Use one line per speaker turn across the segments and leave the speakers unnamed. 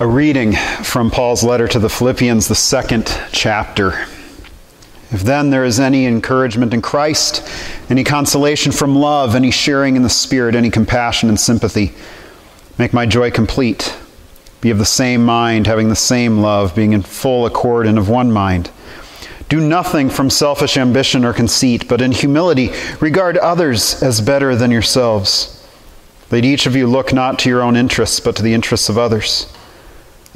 A reading from Paul's letter to the Philippians, the second chapter. If then there is any encouragement in Christ, any consolation from love, any sharing in the Spirit, any compassion and sympathy, make my joy complete. Be of the same mind, having the same love, being in full accord and of one mind. Do nothing from selfish ambition or conceit, but in humility regard others as better than yourselves. Let each of you look not to your own interests, but to the interests of others.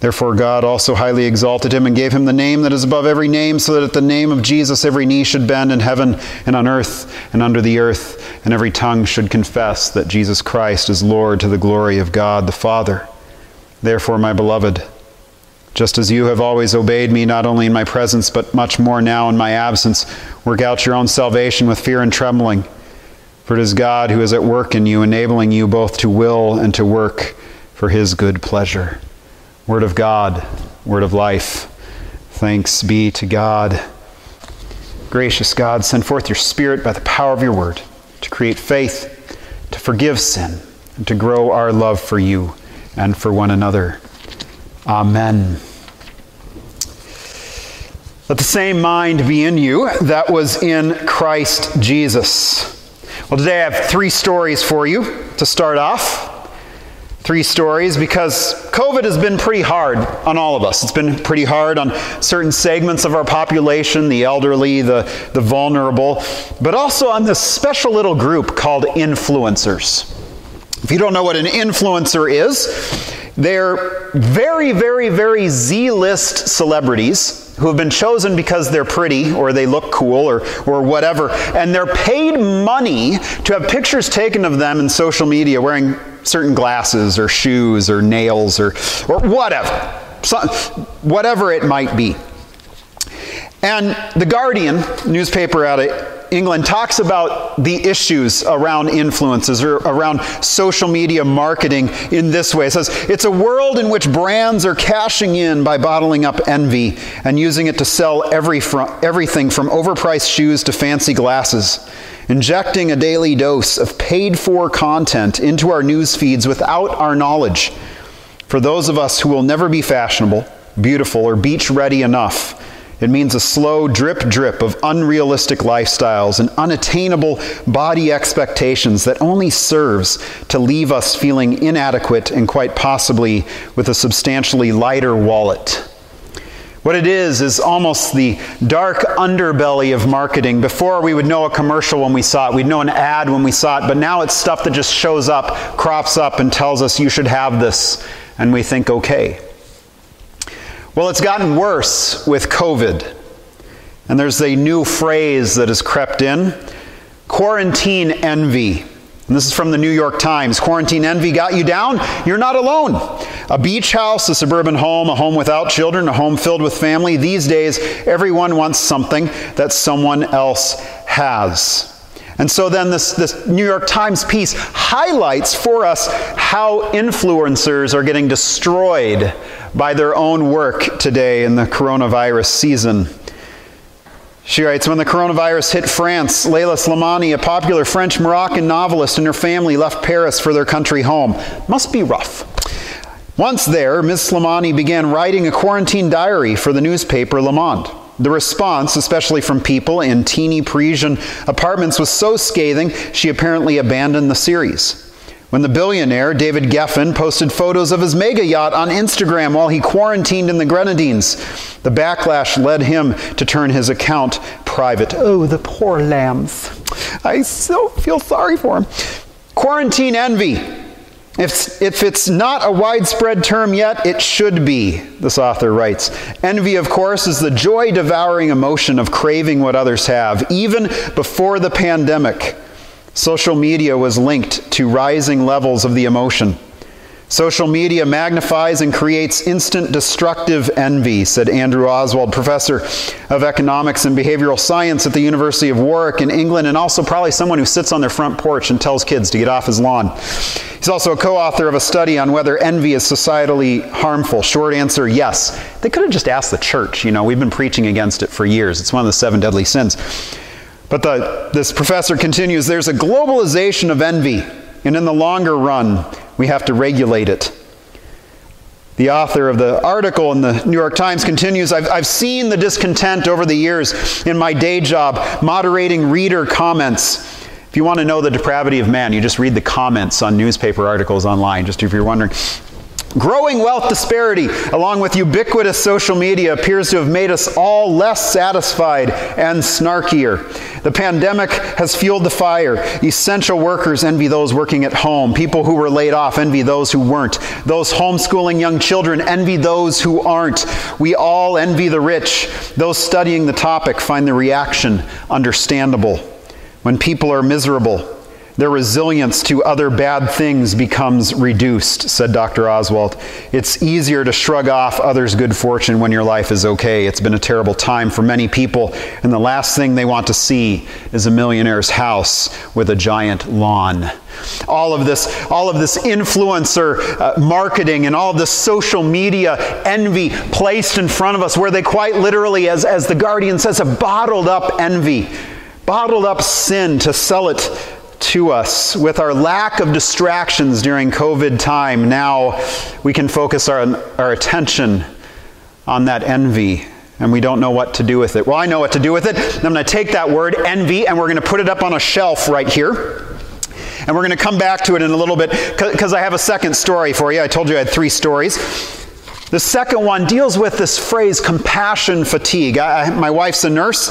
Therefore, God also highly exalted him and gave him the name that is above every name, so that at the name of Jesus every knee should bend in heaven and on earth and under the earth, and every tongue should confess that Jesus Christ is Lord to the glory of God the Father. Therefore, my beloved, just as you have always obeyed me, not only in my presence, but much more now in my absence, work out your own salvation with fear and trembling. For it is God who is at work in you, enabling you both to will and to work for his good pleasure. Word of God, word of life. Thanks be to God. Gracious God, send forth your Spirit by the power of your word to create faith, to forgive sin, and to grow our love for you and for one another. Amen. Let the same mind be in you that was in Christ Jesus. Well, today I have three stories for you to start off three stories because COVID has been pretty hard on all of us. It's been pretty hard on certain segments of our population, the elderly, the, the vulnerable, but also on this special little group called influencers. If you don't know what an influencer is, they're very, very, very Z list celebrities who have been chosen because they're pretty or they look cool or, or whatever, and they're paid money to have pictures taken of them in social media wearing certain glasses or shoes or nails or, or whatever, so, whatever it might be. And The Guardian, newspaper out of England, talks about the issues around influences or around social media marketing in this way. It says, It's a world in which brands are cashing in by bottling up envy and using it to sell every fr- everything from overpriced shoes to fancy glasses, injecting a daily dose of paid for content into our news feeds without our knowledge. For those of us who will never be fashionable, beautiful, or beach ready enough, it means a slow drip drip of unrealistic lifestyles and unattainable body expectations that only serves to leave us feeling inadequate and quite possibly with a substantially lighter wallet. What it is, is almost the dark underbelly of marketing. Before we would know a commercial when we saw it, we'd know an ad when we saw it, but now it's stuff that just shows up, crops up, and tells us you should have this, and we think, okay. Well, it's gotten worse with COVID. And there's a new phrase that has crept in quarantine envy. And this is from the New York Times. Quarantine envy got you down? You're not alone. A beach house, a suburban home, a home without children, a home filled with family. These days, everyone wants something that someone else has. And so then this, this New York Times piece highlights for us how influencers are getting destroyed by their own work today in the coronavirus season. She writes When the coronavirus hit France, Leila Slimani, a popular French Moroccan novelist, and her family left Paris for their country home. Must be rough. Once there, Ms. Slimani began writing a quarantine diary for the newspaper Le Monde. The response, especially from people in teeny Parisian apartments, was so scathing she apparently abandoned the series. When the billionaire David Geffen posted photos of his mega yacht on Instagram while he quarantined in the Grenadines, the backlash led him to turn his account private. Oh, the poor lambs. I so feel sorry for him. Quarantine envy. If, if it's not a widespread term yet, it should be, this author writes. Envy, of course, is the joy devouring emotion of craving what others have, even before the pandemic. Social media was linked to rising levels of the emotion. Social media magnifies and creates instant destructive envy, said Andrew Oswald, professor of economics and behavioral science at the University of Warwick in England, and also probably someone who sits on their front porch and tells kids to get off his lawn. He's also a co author of a study on whether envy is societally harmful. Short answer yes. They could have just asked the church. You know, we've been preaching against it for years. It's one of the seven deadly sins. But the, this professor continues there's a globalization of envy, and in the longer run, we have to regulate it. The author of the article in the New York Times continues I've, I've seen the discontent over the years in my day job, moderating reader comments. If you want to know the depravity of man, you just read the comments on newspaper articles online, just if you're wondering. Growing wealth disparity, along with ubiquitous social media, appears to have made us all less satisfied and snarkier. The pandemic has fueled the fire. Essential workers envy those working at home. People who were laid off envy those who weren't. Those homeschooling young children envy those who aren't. We all envy the rich. Those studying the topic find the reaction understandable. When people are miserable, their resilience to other bad things becomes reduced, said Dr. Oswald. It's easier to shrug off others' good fortune when your life is okay. It's been a terrible time for many people, and the last thing they want to see is a millionaire's house with a giant lawn. All of this, all of this influencer uh, marketing and all of this social media envy placed in front of us, where they quite literally, as, as the Guardian says, have bottled up envy, bottled up sin to sell it to us. With our lack of distractions during COVID time, now we can focus our, our attention on that envy and we don't know what to do with it. Well, I know what to do with it. I'm going to take that word, envy, and we're going to put it up on a shelf right here. And we're going to come back to it in a little bit because I have a second story for you. I told you I had three stories. The second one deals with this phrase, compassion fatigue. I, my wife's a nurse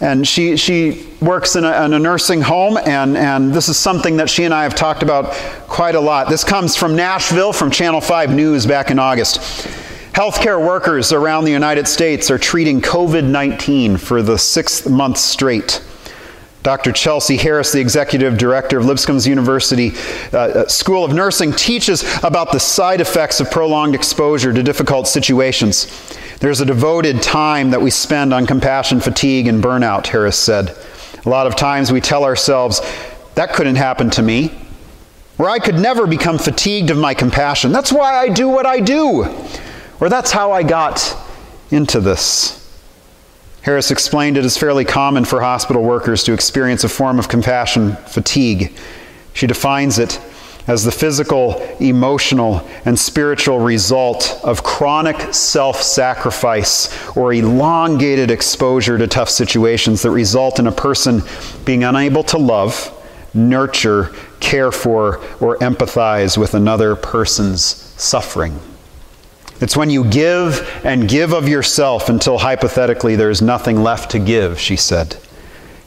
and she, she works in a, in a, nursing home, and, and this is something that she and I have talked about quite a lot. This comes from Nashville, from Channel 5 News back in August. Healthcare workers around the United States are treating COVID 19 for the sixth month straight. Dr. Chelsea Harris, the executive director of Lipscomb's University uh, uh, School of Nursing, teaches about the side effects of prolonged exposure to difficult situations. There's a devoted time that we spend on compassion fatigue and burnout, Harris said. A lot of times we tell ourselves, that couldn't happen to me, or I could never become fatigued of my compassion. That's why I do what I do, or that's how I got into this. Harris explained it is fairly common for hospital workers to experience a form of compassion fatigue. She defines it as the physical, emotional, and spiritual result of chronic self sacrifice or elongated exposure to tough situations that result in a person being unable to love, nurture, care for, or empathize with another person's suffering. It's when you give and give of yourself until hypothetically there's nothing left to give, she said.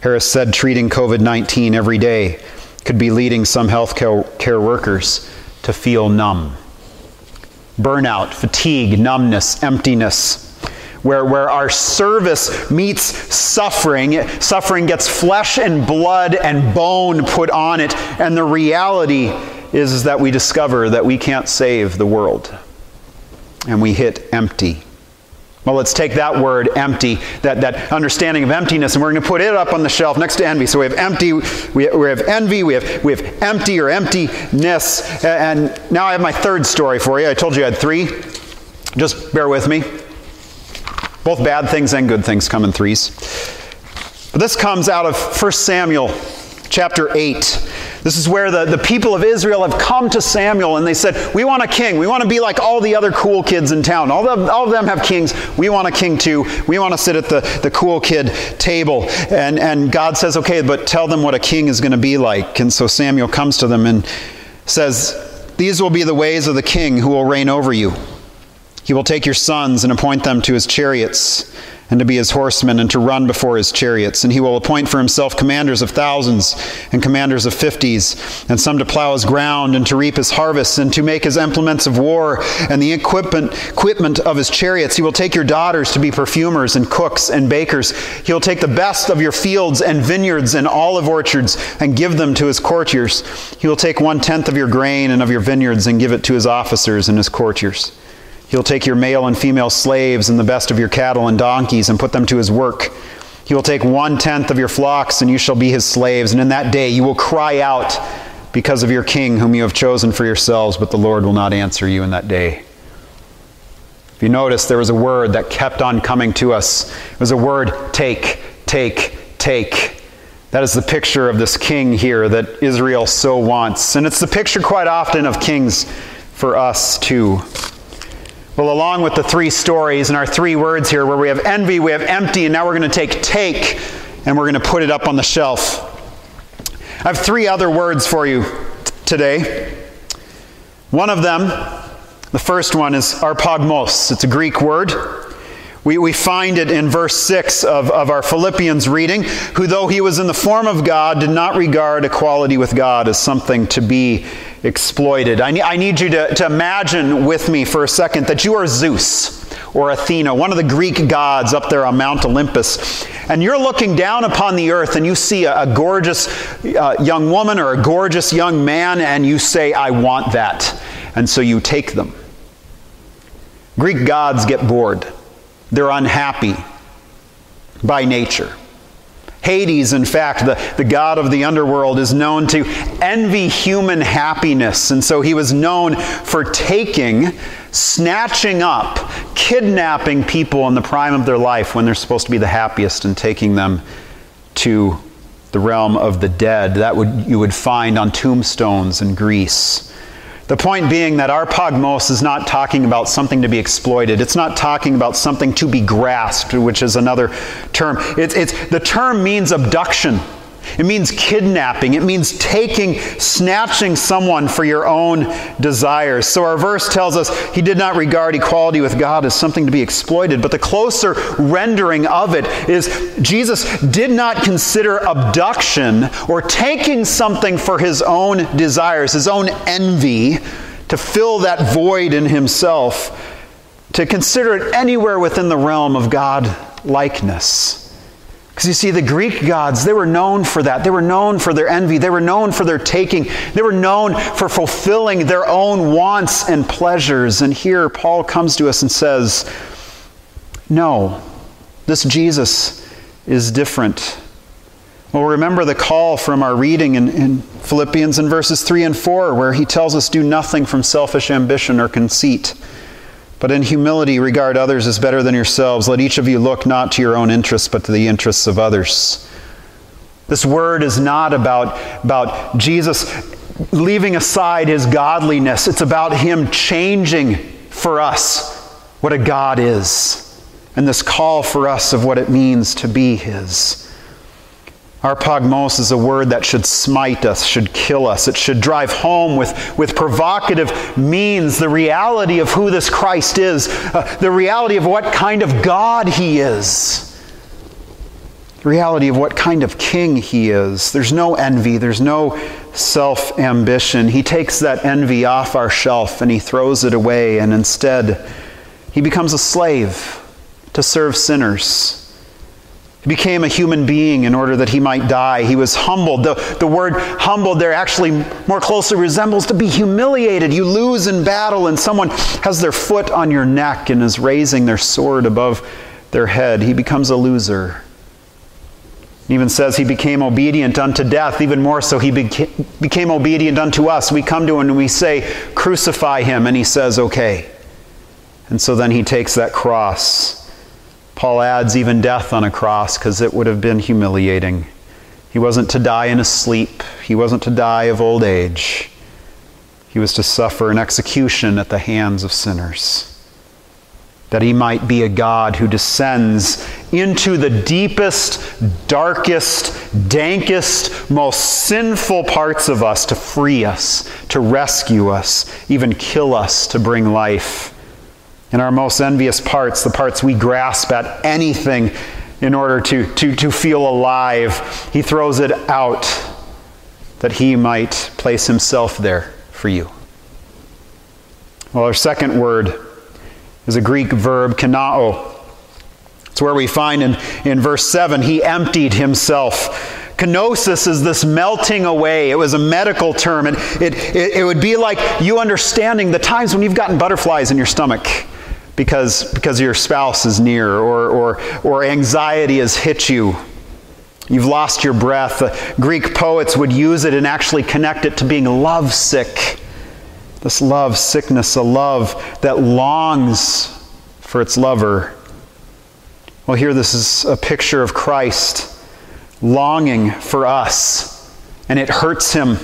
Harris said treating COVID 19 every day could be leading some healthcare care workers to feel numb. Burnout, fatigue, numbness, emptiness. Where, where our service meets suffering, suffering gets flesh and blood and bone put on it, and the reality is, is that we discover that we can't save the world. And we hit empty. Well, let's take that word empty, that, that understanding of emptiness, and we're going to put it up on the shelf next to envy. So we have empty, we, we have envy, we have, we have empty or emptiness. And now I have my third story for you. I told you I had three. Just bear with me. Both bad things and good things come in threes. But this comes out of 1 Samuel chapter 8. This is where the, the people of Israel have come to Samuel and they said, We want a king. We want to be like all the other cool kids in town. All, the, all of them have kings. We want a king too. We want to sit at the, the cool kid table. And, and God says, Okay, but tell them what a king is going to be like. And so Samuel comes to them and says, These will be the ways of the king who will reign over you. He will take your sons and appoint them to his chariots and to be his horsemen, and to run before his chariots. And he will appoint for himself commanders of thousands and commanders of fifties, and some to plow his ground, and to reap his harvests, and to make his implements of war, and the equipment, equipment of his chariots. He will take your daughters to be perfumers, and cooks, and bakers. He will take the best of your fields, and vineyards, and olive orchards, and give them to his courtiers. He will take one tenth of your grain and of your vineyards, and give it to his officers and his courtiers. He'll take your male and female slaves and the best of your cattle and donkeys and put them to his work. He will take one tenth of your flocks, and you shall be his slaves. And in that day you will cry out because of your king, whom you have chosen for yourselves, but the Lord will not answer you in that day. If you notice, there was a word that kept on coming to us. It was a word take, take, take. That is the picture of this king here that Israel so wants. And it's the picture quite often of kings for us too. Well, along with the three stories and our three words here, where we have envy, we have empty, and now we're going to take take and we're going to put it up on the shelf. I have three other words for you today. One of them, the first one, is arpagmos. It's a Greek word. We, we find it in verse 6 of, of our Philippians reading, who, though he was in the form of God, did not regard equality with God as something to be exploited. I, I need you to, to imagine with me for a second that you are Zeus or Athena, one of the Greek gods up there on Mount Olympus. And you're looking down upon the earth and you see a, a gorgeous uh, young woman or a gorgeous young man, and you say, I want that. And so you take them. Greek gods get bored. They're unhappy by nature. Hades, in fact, the, the god of the underworld, is known to envy human happiness. And so he was known for taking, snatching up, kidnapping people in the prime of their life when they're supposed to be the happiest and taking them to the realm of the dead. That would, you would find on tombstones in Greece. The point being that arpagmos is not talking about something to be exploited. It's not talking about something to be grasped, which is another term. It's, it's, the term means abduction. It means kidnapping. It means taking, snatching someone for your own desires. So our verse tells us he did not regard equality with God as something to be exploited, but the closer rendering of it is Jesus did not consider abduction or taking something for his own desires, his own envy, to fill that void in himself, to consider it anywhere within the realm of God likeness. Because you see, the Greek gods, they were known for that. They were known for their envy. They were known for their taking. They were known for fulfilling their own wants and pleasures. And here, Paul comes to us and says, No, this Jesus is different. Well, remember the call from our reading in, in Philippians in verses 3 and 4, where he tells us, Do nothing from selfish ambition or conceit but in humility, regard others as better than yourselves. Let each of you look not to your own interests, but to the interests of others. This word is not about, about Jesus leaving aside his godliness, it's about him changing for us what a God is, and this call for us of what it means to be his. Arpagmos is a word that should smite us, should kill us. It should drive home with, with provocative means the reality of who this Christ is, uh, the reality of what kind of God he is, the reality of what kind of king he is. There's no envy, there's no self ambition. He takes that envy off our shelf and he throws it away, and instead, he becomes a slave to serve sinners. He became a human being in order that he might die. He was humbled. The, the word humbled there actually more closely resembles to be humiliated. You lose in battle, and someone has their foot on your neck and is raising their sword above their head. He becomes a loser. It even says he became obedient unto death. Even more so, he beca- became obedient unto us. We come to him and we say, Crucify him. And he says, Okay. And so then he takes that cross Paul adds even death on a cross because it would have been humiliating. He wasn't to die in his sleep, he wasn't to die of old age. He was to suffer an execution at the hands of sinners. That he might be a God who descends into the deepest, darkest, dankest, most sinful parts of us to free us, to rescue us, even kill us to bring life. In our most envious parts, the parts we grasp at anything in order to, to, to feel alive. He throws it out that he might place himself there for you. Well, our second word is a Greek verb, kanao. It's where we find in, in verse 7 he emptied himself. Kenosis is this melting away. It was a medical term. And it, it, it would be like you understanding the times when you've gotten butterflies in your stomach because, because your spouse is near or, or, or anxiety has hit you. You've lost your breath. The Greek poets would use it and actually connect it to being lovesick. This love sickness, a love that longs for its lover. Well, here this is a picture of Christ longing for us, and it hurts him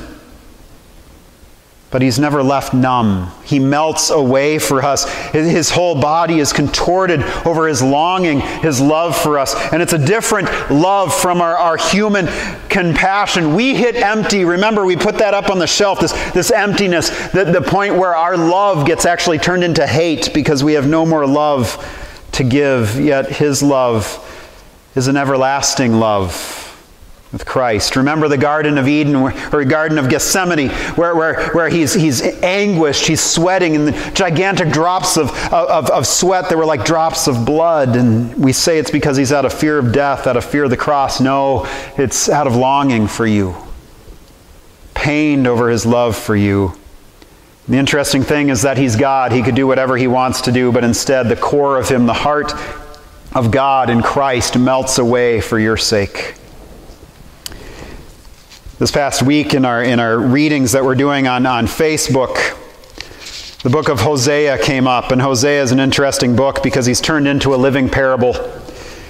but he's never left numb. He melts away for us. His whole body is contorted over his longing, his love for us. And it's a different love from our, our human compassion. We hit empty. Remember, we put that up on the shelf, this, this emptiness, the, the point where our love gets actually turned into hate because we have no more love to give. Yet his love is an everlasting love with Christ. Remember the Garden of Eden or Garden of Gethsemane where, where, where he's, he's anguished, he's sweating, and the gigantic drops of, of, of sweat that were like drops of blood. And we say it's because he's out of fear of death, out of fear of the cross. No, it's out of longing for you, pained over his love for you. The interesting thing is that he's God. He could do whatever he wants to do, but instead, the core of him, the heart of God in Christ, melts away for your sake. This past week in our, in our readings that we're doing on, on Facebook, the book of Hosea came up. And Hosea is an interesting book because he's turned into a living parable.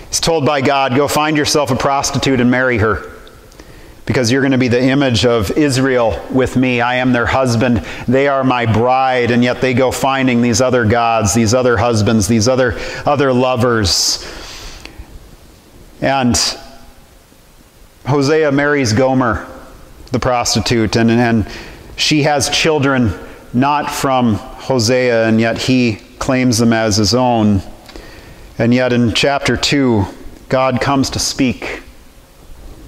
He's told by God, Go find yourself a prostitute and marry her because you're going to be the image of Israel with me. I am their husband. They are my bride. And yet they go finding these other gods, these other husbands, these other, other lovers. And Hosea marries Gomer the prostitute, and, and she has children not from Hosea, and yet he claims them as his own. And yet in chapter 2, God comes to speak.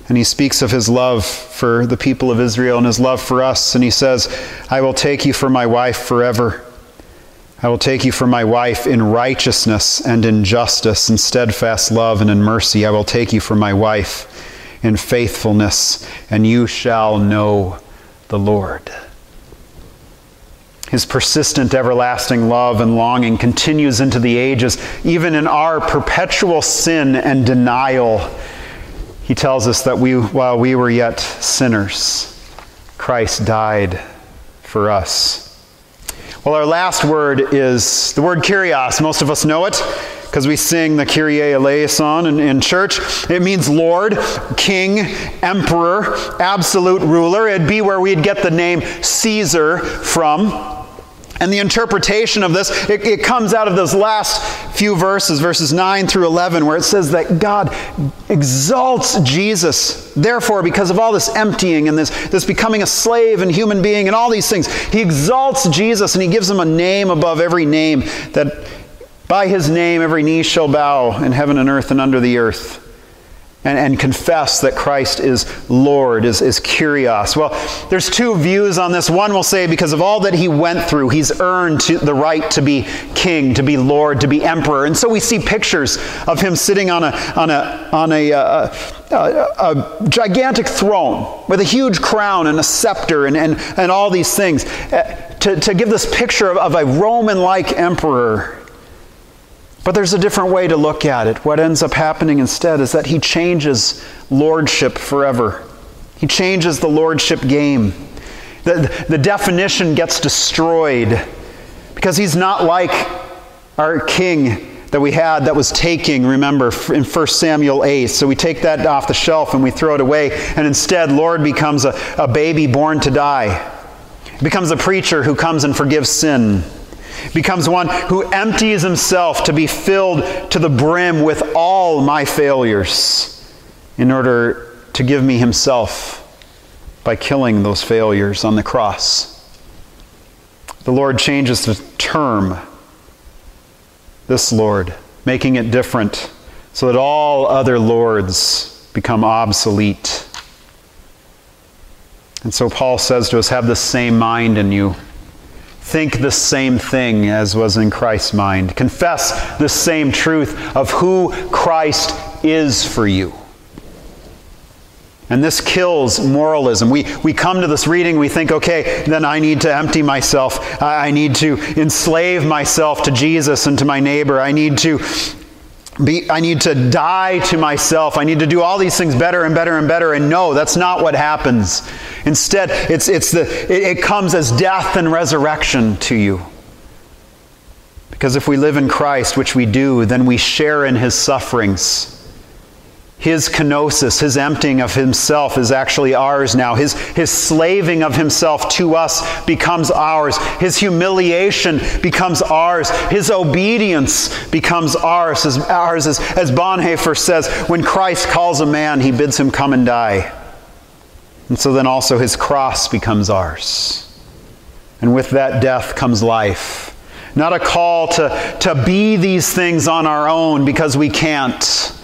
And he speaks of his love for the people of Israel and his love for us. And he says, I will take you for my wife forever. I will take you for my wife in righteousness and in justice, in steadfast love and in mercy. I will take you for my wife in faithfulness, and you shall know the Lord. His persistent, everlasting love and longing continues into the ages, even in our perpetual sin and denial. He tells us that we, while we were yet sinners, Christ died for us. Well, our last word is the word kurios. Most of us know it because we sing the Kyrie eleison in, in church. It means Lord, King, Emperor, absolute ruler. It'd be where we'd get the name Caesar from. And the interpretation of this, it, it, comes out of those last few verses, verses 9 through 11, where it says that God exalts Jesus. Therefore, because of all this emptying and this, this becoming a slave and human being and all these things, he exalts Jesus and he gives him a name above every name that by his name, every knee shall bow in heaven and earth and under the earth. And, and confess that Christ is Lord, is, is kurios. Well, there's two views on this. One will say because of all that he went through, he's earned to, the right to be king, to be Lord, to be emperor. And so we see pictures of him sitting on a, on a, on a, uh, a, a gigantic throne with a huge crown and a scepter and, and, and all these things uh, to, to give this picture of, of a Roman like emperor but there's a different way to look at it. What ends up happening instead is that he changes lordship forever. He changes the lordship game. The, the definition gets destroyed because he's not like our king that we had that was taking, remember, in 1 Samuel 8. So we take that off the shelf and we throw it away, and instead, Lord becomes a, a baby born to die. Becomes a preacher who comes and forgives sin becomes one who empties himself to be filled to the brim with all my failures in order to give me himself by killing those failures on the cross. The Lord changes the term this Lord, making it different so that all other lords become obsolete. And so Paul says to us have the same mind in you. Think the same thing as was in Christ's mind. Confess the same truth of who Christ is for you. And this kills moralism. We, we come to this reading, we think, okay, then I need to empty myself. I, need to enslave myself to Jesus and to my neighbor. I need to be, I need to die to myself. I need to do all these things better and better and better. And no, that's not what happens. Instead, it's, it's the, it, it comes as death and resurrection to you. Because if we live in Christ, which we do, then we share in his sufferings. His kenosis, his emptying of himself is actually ours now. His, his slaving of himself to us becomes ours. His humiliation becomes ours. His obedience becomes ours. As, ours as, as Bonhoeffer says, when Christ calls a man, he bids him come and die. And so then also his cross becomes ours. And with that death comes life. Not a call to, to be these things on our own because we can't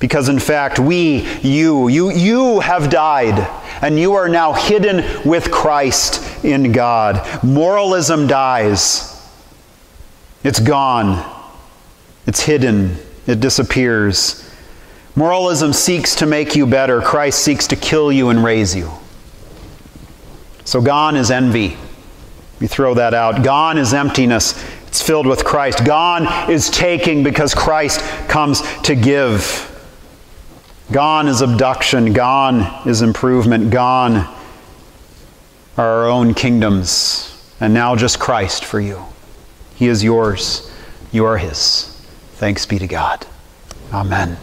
because in fact, we, you, you, you have died, and you are now hidden with Christ in God. Moralism dies. It's gone. It's hidden. It disappears. Moralism seeks to make you better. Christ seeks to kill you and raise you. So gone is envy. We throw that out. Gone is emptiness. It's filled with Christ. Gone is taking because Christ comes to give. Gone is abduction. Gone is improvement. Gone are our own kingdoms. And now just Christ for you. He is yours. You are His. Thanks be to God. Amen.